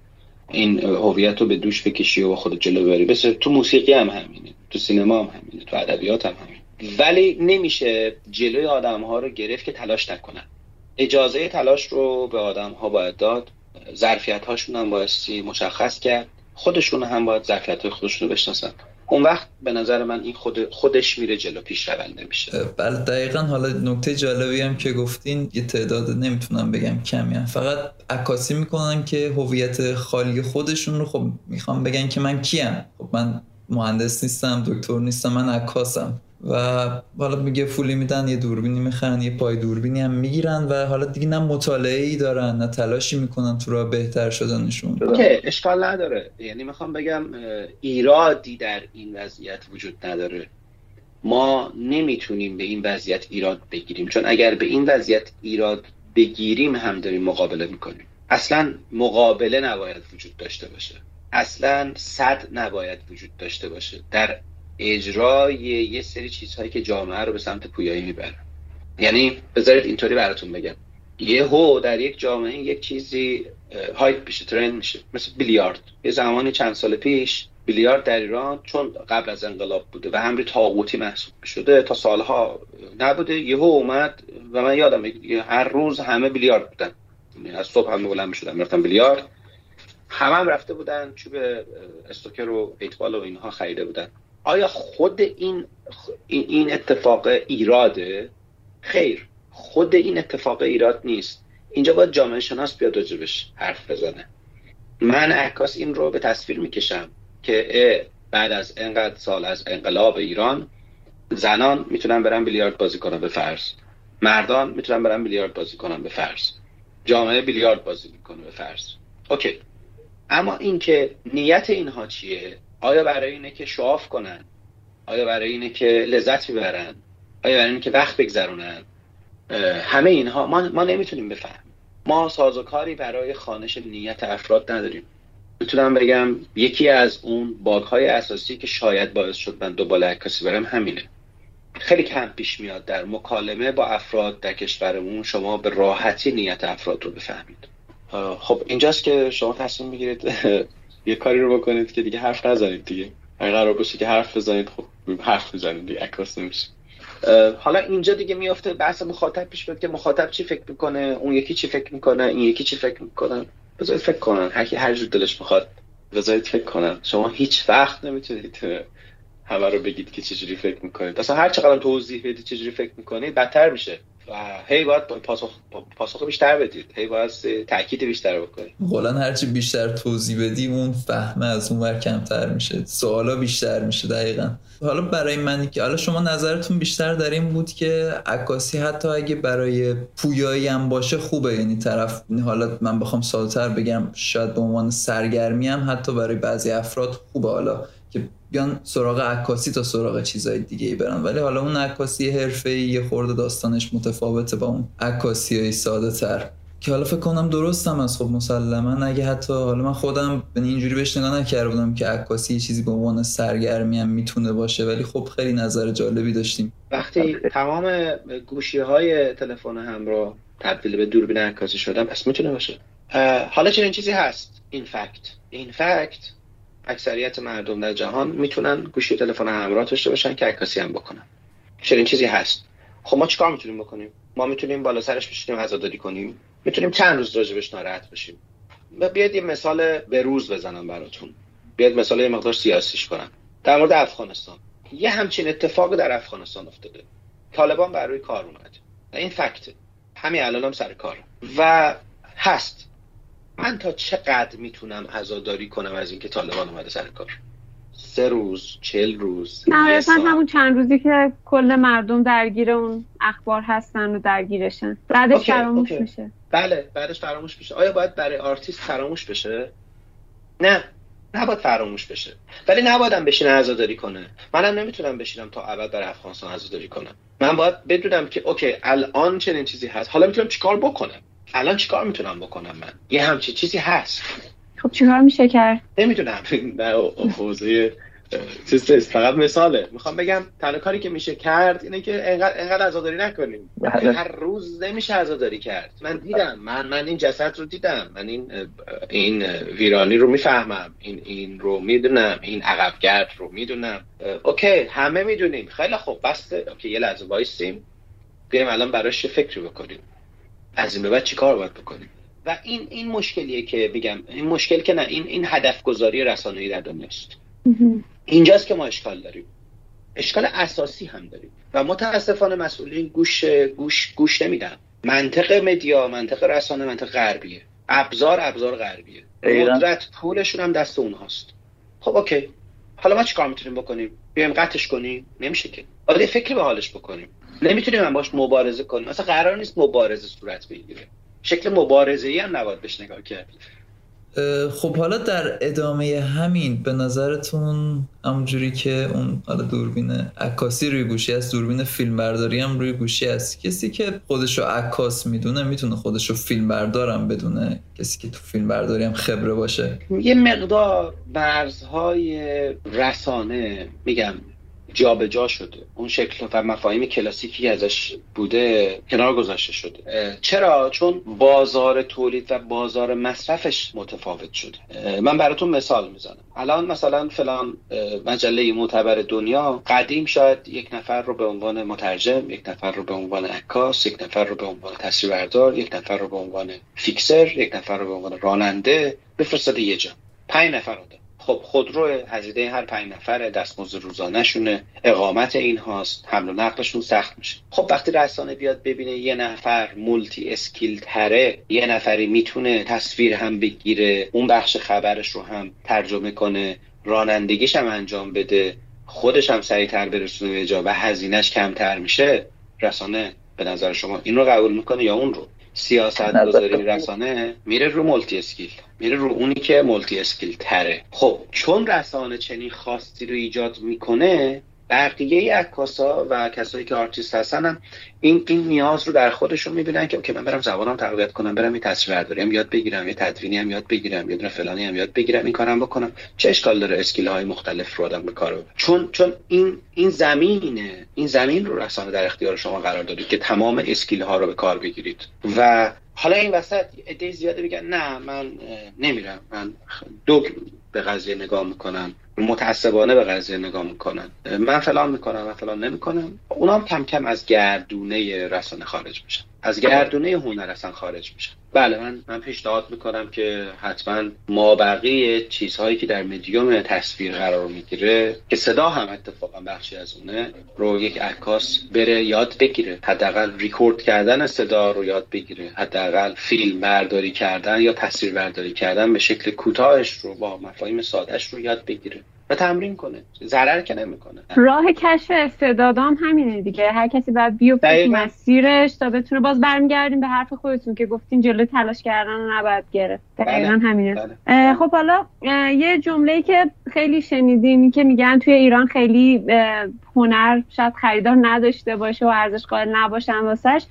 این هویت رو به دوش بکشی و خودت جلو بری بس تو موسیقی هم همینه تو سینما هم همینه تو ادبیات هم همینه. ولی نمیشه جلوی آدم ها رو گرفت که تلاش نکنن. اجازه تلاش رو به آدم ها باید داد. ظرفیت هاشون هم بایستی مشخص کرد. خودشون هم باید ظرفیت های خودشون رو بشناسن. اون وقت به نظر من این خود خودش میره جلو پیش رونده میشه. بله دقیقا. حالا نکته جالبی هم که گفتین یه تعداد نمی‌تونم بگم کمی هم. فقط عکاسی می‌کنن که هویت خالی خودشون رو. خب می‌خوام بگن که من کیم. خب من مهندس نیستم دکتر نیستم من عکاسم. و حالا میگه فولی میدن یه دوربینی می‌خرن یه پای دوربینی هم می‌گیرن و حالا دیگه نه مطالعه ای دارن نه تلاشی می‌کنن تو راه بهتر شدنشون. اوکی اشکال نداره. یعنی می‌خوام بگم ایرادی در این وضعیت وجود نداره. ما نمی‌تونیم به این وضعیت ایراد بگیریم. چون اگر به این وضعیت ایراد بگیریم هم داریم مقابله می‌کنیم. اصلا مقابله نباید وجود داشته باشه. اصلا صد نباید وجود داشته باشه. در اجرای یه سری چیزهایی که جامعه رو به سمت پویایی می‌بره. یعنی بذارید اینطوری براتون بگم. هو در یک جامعه یک چیزی هایپ میشه ترند میشه. مثل بیلیارد. یه زمانی چند سال پیش بیلیارد در ایران چون قبل از انقلاب بوده و همری تاغوتی محسوب شده تا سالها نبوده یهو اومد و من یادم هر روز همه بیلیارد بودن. یعنی از صبح همه بلند می‌شدن می‌رفتن بیلیارد. همه هم رفته بودن چوب استوکر و ایتبال و اینها خریده بودن. آیا خود این این اتفاق ایراده خیر خود این اتفاق ایراد نیست. اینجا باید جامعه شناس بیاد راجبش حرف بزنه. من عکاس این رو به تصویر می‌کشم که بعد از انقدر سال از انقلاب ایران زنان می‌تونن برن بیلیارد بازی کنن به فرض. مردان می‌تونن برن بیلیارد بازی کنن به فرض. جامعه بیلیارد بازی می‌کنه به فرض. اوکی. اما اینکه نیت اینها چیه؟ آیا برای اینه که شعاف کنن؟ آیا برای اینه که لذت ببرن؟ آیا برای اینه که وقت بگذرونن؟ همه اینها ما, ما نمی‌تونیم بفهمیم. ما سازوکاری برای خانش نیت افراد نداریم. می‌تونم بگم یکی از اون باگ های اساسی که شاید باعث شد من دوباره عکاسی برم همینه. خیلی کم پیش میاد در مکالمه با افراد در کشورمون شما به راحتی نیت افراد رو بفهمید. خب اینجاست که شما تصمیم می‌گیرید. [laughs] یه کاری رو بکنید که دیگه حرف نزنید دیگه. اگر قرار باشه که حرف بزنید خب حرف بزنید دیگه عکاس نمیشه. حالا اینجا دیگه میافته بحث مخاطب پیش بیاد که مخاطب چی فکر می‌کنه اون یکی چی فکر می‌کنه این یکی چی فکر می‌کنه. بذارید فکر کنن. هر کی هر جور دلش می‌خواد بذارید فکر کنن. شما هیچ وقت نمی‌تونید همه رو بگید که چجوری فکر می‌کنید. اصلا هر چقدر توضیح بدید چجوری فکر می‌کنید بدتر میشه. و هی باید پاسخ پاسخ بیشتر بدید. هی باید تاکید بیشتر بکنید. قولا هرچی بیشتر توضیح بدی اون فهمه از اون ور کمتر میشه. سوالا بیشتر میشه دقیقا. حالا برای منی که حالا شما نظرتون بیشتر در این بود که عکاسی حتی اگه برای پویایی هم باشه خوبه. یعنی طرف حالا من بخوام ساده‌تر بگم شاید به عنوان سرگرمی هم حتی برای بعضی افراد خوبه. حالا که بیان سراغ عکاسی تا سراغ چیزای دیگه ای برن. ولی حالا اون عکاسی حرفه یه خورده داستانش متفاوته با اون عکاسی های ساده تر که حالا فکر کنم درستم از خب مسلما اگه حتی حالا من خودم اینجوری بهش نگاه نکرده بودم که عکاسی یه چیزی به عنوان سرگرمی هم می‌تونه باشه ولی خب خیلی نظر جالبی داشتیم. وقتی تمام گوشی های تلفن همراه تبدیل به دوربین عکاسی شدن پس می‌تونه باشه. حالا چنین چیزی هست. این فکت این فکت اکثریت مردم در جهان می‌تونن گوشی تلفن همراه داشته باشن که عکاسی هم بکنن. چنین چیزی هست. خب ما چیکار می‌تونیم بکنیم؟ ما می‌تونیم بالا سرش بشینیم عزاداری کنیم. می‌تونیم چند روز راجبش ناراحت بشیم. بیاید یه مثال به روز بزنم براتون. بیاید مثال یه مقدار سیاسیش کنم. در مورد افغانستان. یه همچین اتفاق در افغانستان افتاده. طالبان بر روی کار اومد. این فکت همین الان هم سر کار. و هست. من تا چقدر می‌تونم عزاداری کنم از اینکه طالبان اومده سر کار؟ سه روز چل روز نهایتا همون چند روزی که کل مردم درگیر اون اخبار هستن و درگیرشن. بعدش فراموش میشه. بله بعدش فراموش میشه. آیا باید برای آرتیست فراموش بشه؟ نه نباید فراموش بشه. ولی نبایدم بشینه عزاداری کنه. منم نمی‌تونم بشینم تا ابد در افغانستان عزاداری کنم. من باید بدونم که okay الان چنین چیزی هست. حالا می‌تونم چیکار بکنم؟ الان چیکار می‌تونم بکنم من؟ یه همچی چیزی هست. خب چیکار میشه کرد؟ نمی‌دونم. نه حوزه چیز فقط مثاله. می‌خوام بگم تنها کاری که میشه کرد اینه که انقدر انقدر عزاداری نکنیم. بله. هر روز نمیشه عزاداری کرد. من دیدم. من من این جسد رو دیدم. من این این ویرانی رو می‌فهمم. این این رو می‌دونم. این عقبگرد رو می‌دونم. okay همه می‌دونیم. خیلی خوب. بسه okay یه لحظه وایسیم. بیایم الان براش فکری بکنیم. از این به بعد چیکار باید بکنیم؟ و این این مشکلیه که بگم. این مشکل که نه این این هدف گذاری رسانه‌ای در دنیاست اینجاست که ما اشکال داریم. اشکال اساسی هم داریم. و متاسفانه مسئولین گوش گوش گوش نمیدن. منطق مدیا منطق رسانه منطق غربیه. ابزار ابزار غربیه. قدرت پولشون هم دست اونهاست. خب اوکی. حالا ما چیکار می‌تونیم بکنیم؟ بیایم قطعش کنیم؟ نمیشه که. آره فکر به حالش بکنیم. نمی‌تونیم هم باش مبارزه کنیم. اصلا قرار نیست مبارزه صورت بگیره. شکل مبارزه ای هم نباید بهش نگاه کرد. خب حالا در ادامه همین به نظرتون همونجوری که اون حالا دوربین عکاسی روی گوشی است دوربین فیلم برداری هم روی گوشی است کسی که خودش رو عکاس می‌دونه می‌تونه خودش رو فیلم بردارم بدونه. کسی که تو فیلم برداری هم خبره باشه. یه مقدار مرزهای رسانه میگم جابجا جا شده. اون شکل و مفاهیم کلاسیکی ازش بوده کنار گذاشته شده. چرا؟ چون بازار تولید و بازار مصرفش متفاوت شده. من براتون مثال می‌زنم. الان مثلا فلان مجله معتبر دنیا قدیم شاید یک نفر رو به عنوان مترجم یک نفر رو به عنوان عکاس یک نفر رو به عنوان تصویربردار یک نفر رو به عنوان فیکسر یک نفر رو به عنوان راننده بفرستاده یه جا. پنج نفر رو خب خودرو هزینه هر پنج نفره دستمزد روزانهشونه. اقامت این هاست. حمل و نقلشون سخت میشه. خب وقتی رسانه بیاد ببینه یه نفر مولتی اسکیل تره یه نفری می‌تونه تصویر هم بگیره اون بخش خبرش رو هم ترجمه کنه رانندگیش هم انجام بده خودش هم سریعتر برسونه جا و هزینهش کمتر میشه رسانه به نظر شما این رو قبول می‌کنه یا اون رو؟ سیاست گذاری رسانه میره رو multi skill میره رو اونی که multi skill تره خب چون رسانه چنین خواستی رو ایجاد می‌کنه بقیه عکاسا و کسایی که آرتیست هستن هم این این نیاز رو در خودشون می‌بینن که که من برم زبانم تقویت کنم برم یه تصویر برداری یاد بگیرم یه تدوینی هم یاد بگیرم یه دونه فلانی هم یاد بگیرم این کارم بکنم. چه اشکال داره skill های مختلف رو آدم به کار چون چون این این زمینه این زمین رو رسانه در اختیار شما قرار دادید که تمام skill ها رو به کار بگیرید. و حالا این وسط ایده زیاده بگن نه من نمیرم. من دو به قضیه نگاه می‌کنم. متعصبانه به قضیه نگاه می‌کنن. من فلان می‌کنم و فلان نمی‌کنم. اونا هم کم کم از گردونه رسانه خارج میشن. از گردونه هنر اصلا خارج میشن بله من من پیشنهاد می‌کنم که حتما ما بقیه چیزهایی که در مدیوم تصویر قرار می‌گیره که صدا هم اتفاقا بخشی از اونه رو یک عکاس بره یاد بگیره. حداقل ریکورد کردن صدا رو یاد بگیره. حداقل فیلم برداری کردن یا تصویر برداری کردن به شکل کوتاهش رو با مفاهیم سادهش رو یاد بگیره. و تمرین کنه. ضرر که نمی‌کنه. راه کشف استعدادام همینه دیگه. هر کسی باید بیفته مسیرش تا بتونه باز برمیگردیم به حرف خودتون که گفتین جلوی تلاش کردن رو نباید گرفت. دقیقا بله. همینه. بله. خب حالا یه جمله که خیلی شنیدیم که میگن توی ایران خیلی هنر شاید خریدار نداشته باشه و ارزش قائل نباشن واسش.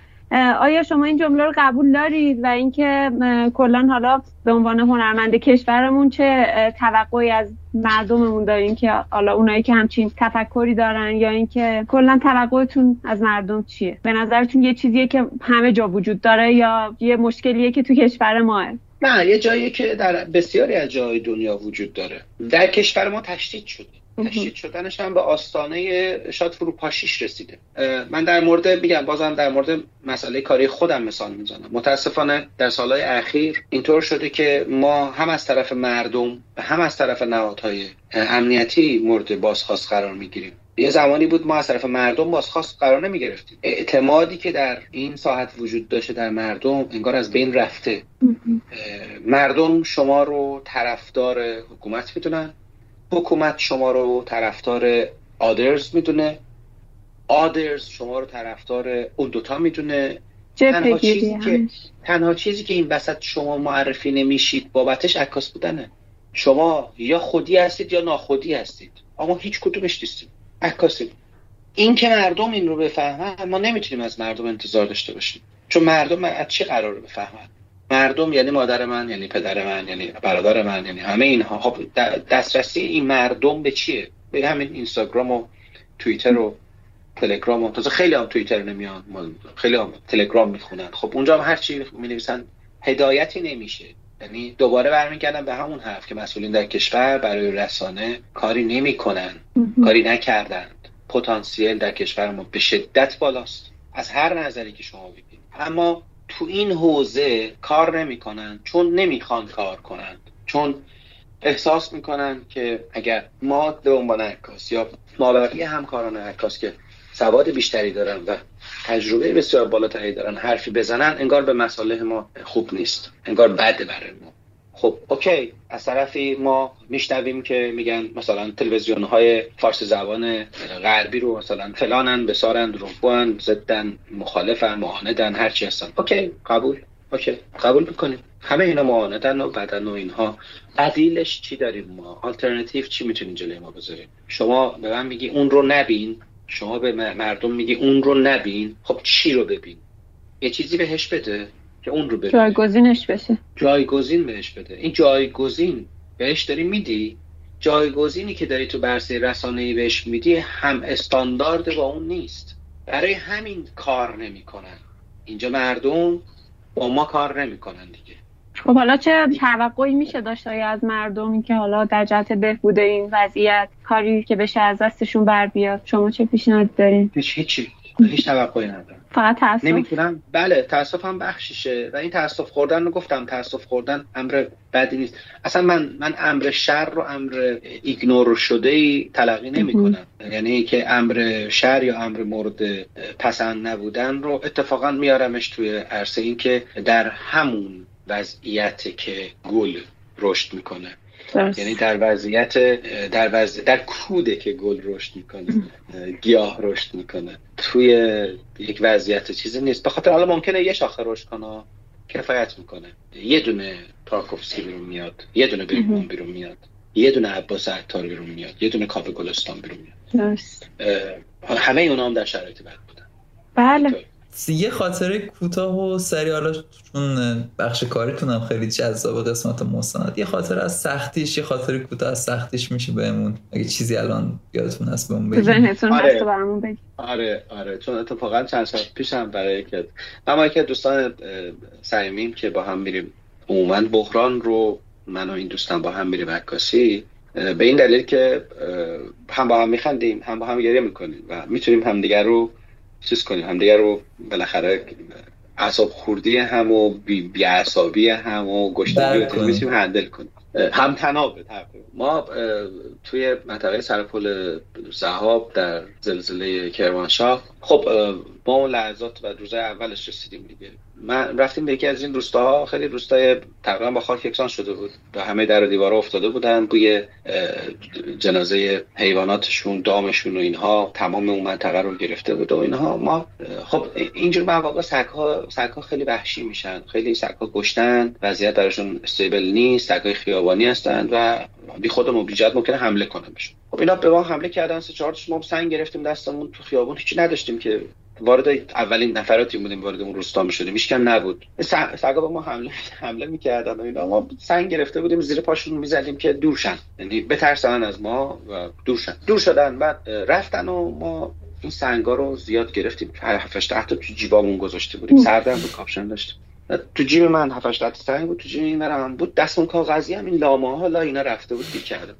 آیا شما این جمله رو قبول دارید و اینکه کلا حالا به عنوان هنرمند کشورمون چه توقعی از مردممون داریم که حالا اونایی که همچین تفکری دارن یا اینکه کلا توقعتون از مردم چیه؟ به نظرتون یه چیزیه که همه جا وجود داره یا یه مشکلیه که تو کشور ماه؟ نه یه جایی که در بسیاری از جای دنیا وجود داره. در کشور ما تشدید شده. تشدید شدنش هم به آستانه شاید فروپاشیش رسیده. من در مورد میگم بازم در مورد مسئله کاری خودم مثال می‌زنم. متاسفانه در سالهای اخیر اینطور شده که ما هم از طرف مردم و هم از طرف نهادهای امنیتی مورد بازخواست قرار می‌گیریم. یه زمانی بود ما از طرف مردم بازخواست قرار نمی گرفتیم اعتمادی که در این ساعت وجود داشته در مردم انگار از بین رفته. مردم شما رو طرفدار حکومت می‌دونن حکومت شما رو طرفدار آدرز می‌دونه. آدرز شما رو طرفدار اون دوتا می‌دونه. تنها چیزی, که، تنها چیزی که این وسط شما معرفی نمیشید بابتش عکاس بودنه. شما یا خودی هستید یا ناخودی هستید. اما هیچ کدومش نیستید عکاسی این که مردم این رو بفهمن ما نمی‌تونیم از مردم انتظار داشته باشیم. چون مردم از چی قرار بفهمن؟ مردم یعنی مادر من یعنی پدر من یعنی برادر من یعنی همه اینها. خب دسترسی این مردم به چیه؟ به همین اینستاگرام و توییتر و تلگرام و تازه خیلی هم توییتر نمیان. خیلی هم تلگرام می‌خونن. خب اونجا هم هر چی می نویسن هدایتی نمیشه. یعنی دوباره برمیگردم به همون حرف که مسئولین در کشور برای رسانه کاری نمی‌کنن کاری نکردند پتانسیل در کشور ما به شدت بالاست. از هر نظری که شما بگید. اما تو این حوزه کار نمی‌کنن چون نمی‌خوان کار کنند چون احساس می‌کنن که اگر ما به عنوان عکاس یا بقیه همکاران عکاس که سواد بیشتری دارن و تجربه بسیار بالاتری دارن حرفی بزنن انگار به مساله ما خوب نیست. انگار بده برای ما. خب اوکی. از طرفی ما میشنویم که میگن مثلا تلویزیون های فارسی زبان غربی رو مثلا فلانن بسارن روبوان زدن مخالفن معاندن هرچی هستن. okay قبول. okay قبول می‌کنیم همه اینا معاندن و بدن و اینها. بدیلش چی داریم ما؟ آلترناتیو چی می‌تونیم جلوی ما بذاریم؟ شما به من میگی اون رو نبین. شما به مردم میگی اون رو نبین. خب چی رو ببین؟ یه چیزی بهش بده. که اون رو ببینه جایگزینش بشه. جایگزین بهش بده. این جایگزین بهش داری میدی؟ جایگزینی که داری تو بررسی رسانه‌ای بهش میدی هم استاندارد با اون نیست. برای همین کار نمی‌کنن. اینجا مردم با ما کار نمی‌کنن دیگه. خب حالا چه توقعی میشه داشت از مردمی که حالا در جهت بهبود این وضعیت کاری که بشه از دستشون بر بیاد؟ شما چه پیشنهادی دارین؟ هیچ هیچی. هیچ توقعی ندارم. فقط تاسف نمی‌تونم. بله تاسف هم بخشیشه. و این تاسف خوردن رو گفتم. تاسف خوردن امر بدی نیست. اصلا من من امر شر رو امر ایگنور شده ای تلقی نمی کنم یعنی که امر شر یا امر مورد پسند نبودن رو اتفاقا میارمش توی عرصه این که در همون وضعیت که گل رشد می‌کنه. یعنی در وضعیت در وضع در کوده که گل رشد می‌کنه گیاه رشد می‌کنه. توی یک وضعیت چیزی نیست. به خاطر حالا ممکنه یه شاخه رشد کنه کفایت می‌کنه. یه دونه تارکوفسکی بیرون میاد یه دونه بیرون بیرون میاد یه دونه عباس عطار بیرون میاد یه دونه کاوه گلستان بیرون میاد. همه اونا هم در شرایط بد بودن. بله. یه خاطره کوتاه و سری حالا چون بخش کاریتونم خیلی جذاب قسمت مستند یه خاطره از سختیش یه خاطره کوتاه از سختیش میشه بهمون. اگه چیزی الان یادتون هست بهمون بگید. ذهنتون آره. هست برامون بگید. آره آره. چون اتفاقا چند سال پیشم برای که اما که دوستان سعیمیم که با هم میریم عموما بحران رو من و این دوستان با هم میریم عکاسی به این دلیل که هم با هم میخندیم هم با هم گریه می‌کنیم و می‌تونیم همدیگر رو چیز کنیم؟ همدیگه رو بالاخره اعصاب خوردی هم و بی, بی هم و گشتگی رو می‌تونیم هندل کنیم. هم تنابه ما توی منطقه سرپل زهاب در زلزله کرمانشاه خب با اون لحظات و روزای اولش رسیدیم دیگه. من رفتیم به یکی از این روستاها خیلی روستای تقریبا با خاک یکسان شده بود و همه در دیوارا افتاده بودن بوی جنازه حیواناتشون دامشون و اینها تمام اون منطقه رو گرفته بود و اینها. ما خب اینجور مواقع سگها سگها خیلی وحشی میشن خیلی سگها گشتن وضعیت براشون استیبل نیست سگهای خیابانی هستن و بی خودمون بی ممکنه حمله کنن بهشون. خب اینا به ما حمله کردن سه چهار ما سنگ گرفتیم دستمون تو خیابون هیچی نداشتیم که وارد اولین نفراتی بودیم وارد اون روستا می‌شدیم هیچ نبود. سگا به ما حمله حمله می‌کردن و اینا. ما سنگ گرفته بودیم زیر پاشون می‌زدیم که دورشن یعنی بترسن از ما و دورشن دور شدن بعد رفتن و ما این سنگا رو زیاد گرفتیم. 7 تا تو جیبامون گذاشته بودیم. سردم بود کاپشن داشتیم. تو جیب من 7 سنگ بود تو جیب این من بود. دستم کاغذی هم این لامه ها اینا رفته بود کردم.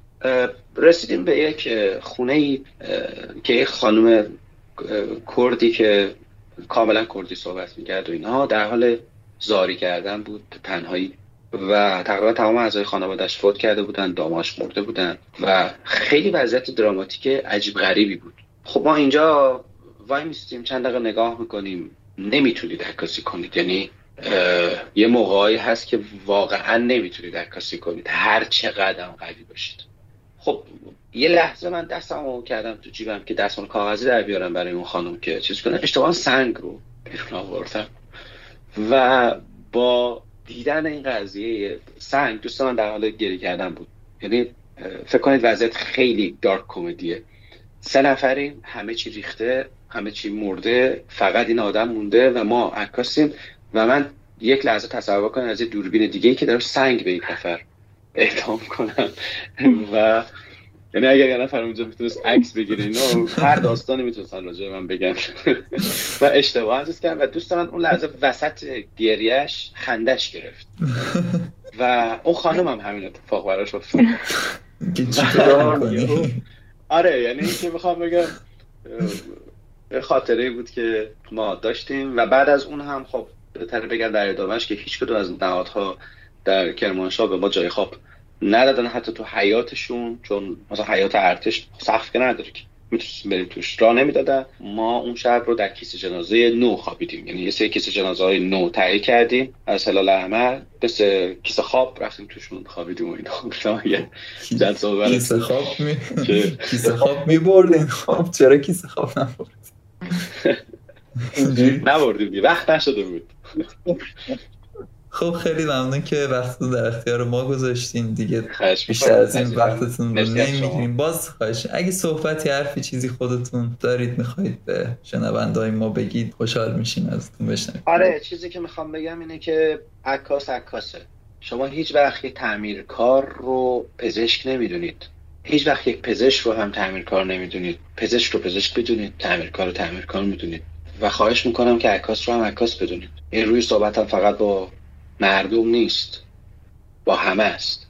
رسیدیم به یک خونه ای که یک خانم کردی که کاملا کردی صحبت می‌کرد و اینها در حال زاری کردن بود تنهایی. و تقریبا تمام اعضای خانوادش فوت کرده بودن داماش مرده بودن و خیلی وضعیت دراماتیک عجیب غریبی بود. خب ما اینجا وای میستیم چند دقیقه نگاه می‌کنیم. نمی‌تونید عکاسی کنید. یعنی یه موقعی هست که واقعا نمی‌تونید عکاسی کنید. هر چقدر قوی باشید. خب یه لحظه من دستم کردم تو جیبم که دستمال کاغذی در بیارم برای اون خانم که چیز کنه. اشتباه سنگ رو بیرون آوردم. و با دیدن این قضیه سنگ دوست من در حال گری کردن بود. یعنی فکر کنید وضعیت خیلی دارک کمدیه سه نفریم همه چی ریخته همه چی مرده فقط این آدم مونده و ما عکاسیم و من یک لحظه تصور کنم از دوربین دیگه که دارم سنگ به یک نفر اعلام کنم. و یعنی اگر یه نفر اونجا می‌تونست عکس بگیره اینا هر داستانی می‌تونستن راجع من بگن. و اشتباه ازش کردم و دوست من اون لحظه وسط گریهش خندش گرفت. و اون خانم هم همین اتفاق براش افتاد. آره یعنی که می‌خوام بگم خاطره بود که ما داشتیم و بعد از اون هم خب بهتر بگم در ادامهش که هیچ کدوم از نهادها در کرمانشاه به ما جای خواب ندادن حتی تو حیاتشون چون مثلا حیات ارتش سقف که نداره که. می‌تونستیم بریم توش. راه نمی‌دادن. ما اون شب رو در کیسه جنازه نو خوابیدیم. یعنی یه سری کیسه جنازه های نو تهیه کردیم. از هلال احمر مثل کیسه خواب رفتیم توشون خوابیدیم و اینا. [laughs] کیسه خواب می [laughs] کیسه خواب میبردیم. خب چرا کیسه خواب نبردیم؟ [laughs] نبردیم. وقت نشده بود. خب خیلی ممنون که وقت در اختیار ما گذاشتین دیگه. بیشتر از این وقتتون رو نمی‌گیریم. باز خواهش. اگه صحبتی حرفی چیزی خودتون دارید می‌خواید به شنوندهای ما بگید خوشحال میشیم ازتون بشنویم. آره چیزی که می‌خوام بگم اینه که عکاس عکاسه. شما هیچ وقت تعمیرکار رو پزشک نمی‌دونید. هیچ وقت یک پزشک رو هم تعمیرکار نمی‌دونید. پزشک رو پزشک بدونید تعمیرکار رو تعمیرکار می‌دونید. و خواهش می‌کنم که عکاس رو هم عکاس بدونید. این روی صحبتم فقط با مردم نیست. با همه است.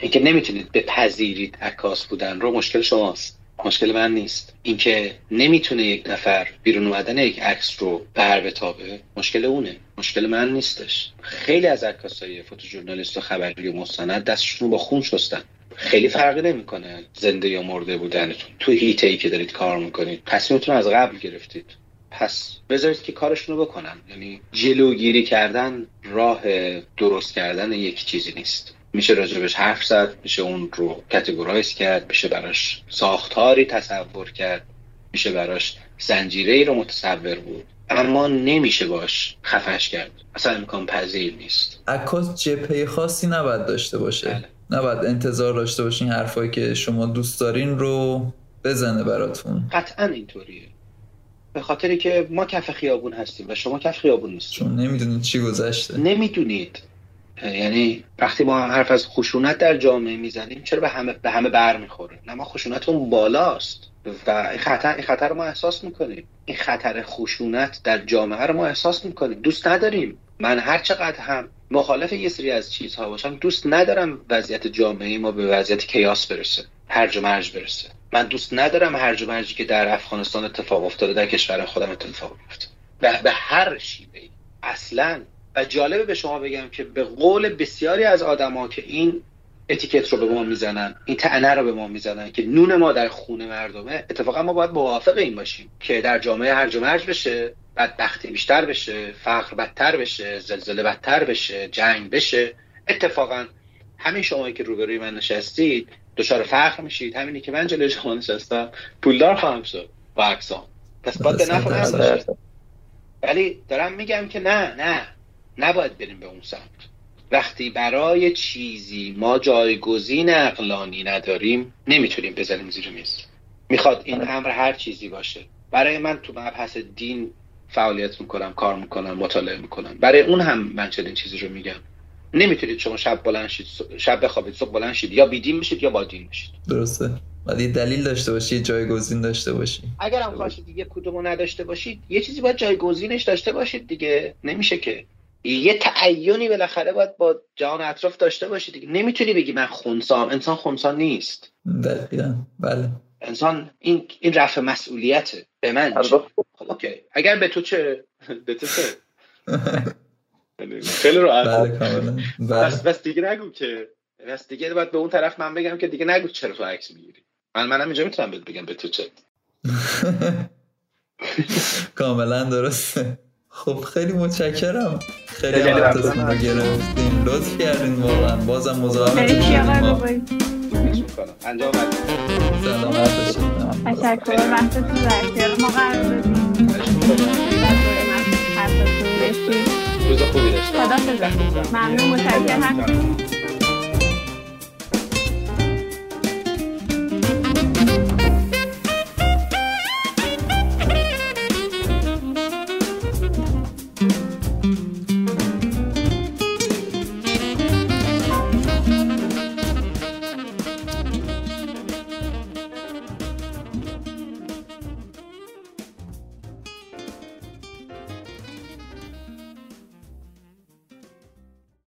اینکه نمی‌تونید بپذیرید عکاس بودن رو مشکل شماست. مشکل من نیست. اینکه نمی‌تونه یک نفر بیرون اومدن یک عکس رو بر بتابه مشکل اونه. مشکل من نیستش. خیلی از عکاسای فوتوژورنالیست و خبری و مستند دستشون با خون شستن. خیلی فرقی نمی‌کنه زنده یا مرده بودنتون. تو هیته ای که دارید کار می‌کنید. تصمیمتون از قبل گرفتید. پس بذارید که کارشون رو بکنن. یعنی جلوگیری کردن راه درست کردن یک چیزی نیست. میشه راجبش حرف زد میشه اون رو کتگورایز کرد میشه براش ساختاری تصور کرد میشه براش زنجیره ای رو متصور بود. اما نمیشه باش خفش کرد. اصلا امکان پذیر نیست. عکاس جپه خاصی نباید داشته باشه. بله. نباید انتظار داشته باشین حرفایی که شما دوست دارین رو بزنه براتون. قطعا اینطوریه. به خاطری که ما کف خیابون هستیم و شما کف خیابون نیستید. چون نمی‌دونید چی گذشته. نمی‌دونید. یعنی وقتی ما حرف از خشونت در جامعه می‌زنیم چرا به همه به همه بر می‌خوره؟ نه ما خشونتمون بالاست. و این خطر این خطر رو ما احساس می‌کنیم. این خطر خشونت در جامعه رو ما احساس می‌کنیم. دوست نداریم. من هر چقدر هم مخالف یه سری از چیزها باشم دوست ندارم وضعیت جامعه ما به وضعیت کیاس برسه هرج و مرج برسه. من دوست ندارم هرج و مرجی که در افغانستان اتفاق افتاده در کشور خودم اتفاق بیفته. به, به هر شیوه اصلا. و جالبه به شما بگم که به قول بسیاری از آدما که این اتیکت رو به ما می‌زنن این تعنه رو به ما می‌زنن که نون ما در خونه مردمه اتفاقا ما باید موافق این باشیم که در جامعه هرج و مرج بشه بدبختی بیشتر بشه فقر بدتر بشه زلزله بدتر بشه جنگ بشه. اتفاقا همین شمایی که روبروی من نشستید دچار فقر میشید همینی که من جلوی شما نشستم. پولدار خواهم شد. و اکسان پس باید به نفع ولی دارم میگم که نه نه. نباید بریم به اون سمت. وقتی برای چیزی ما جایگزین اقلانی نداریم نمی‌تونیم بزنیم زیر میز. می‌خواد این آره. امر هر چیزی باشه. برای من تو مبحث دین فعالیت می‌کنم کار می‌کنم مطالعه می‌کنم. برای اون هم من چنین چیزی رو میگم. نمی‌تونید شما شب بلند شید شب بخوابید صبح بلند شید یا بیدین میشید یا با دین میشید درسته. ولی دلیل داشته باشید جایگزین داشته باشید اگر هم خواستید دیگه کدومو نداشته باشید یه چیزی باید جایگزینش داشته باشید دیگه. نمیشه که. یه تعینی بالاخره باید با جهان اطراف داشته باشید دیگه. نمی‌تونی بگی من خونسام. انسان خونسان نیست. دقیقا. بله. انسان این این رفع مسئولیته. به من چه؟ خب اوکی. اگر به تو چه به تو چه؟ [laughs] خیلی راحت. بله بله. بس بس دیگه نگو که بس دیگه باید به اون طرف من بگم که دیگه نگو چرا تو عکس می‌گیری. من منم اینجا می‌تونم بگم به تو چه. [laughs] کاملا درسته. خب خیلی متشکرم. خیلی وقتتون رو گرفتیم. لطف کردین واقعا. بازم مزاحمتون شدیم انجام سلامت باشید تشکر. وقتتون در اختیار ما قرار دادیم. روز خوبی داشته ممنون متشکرم.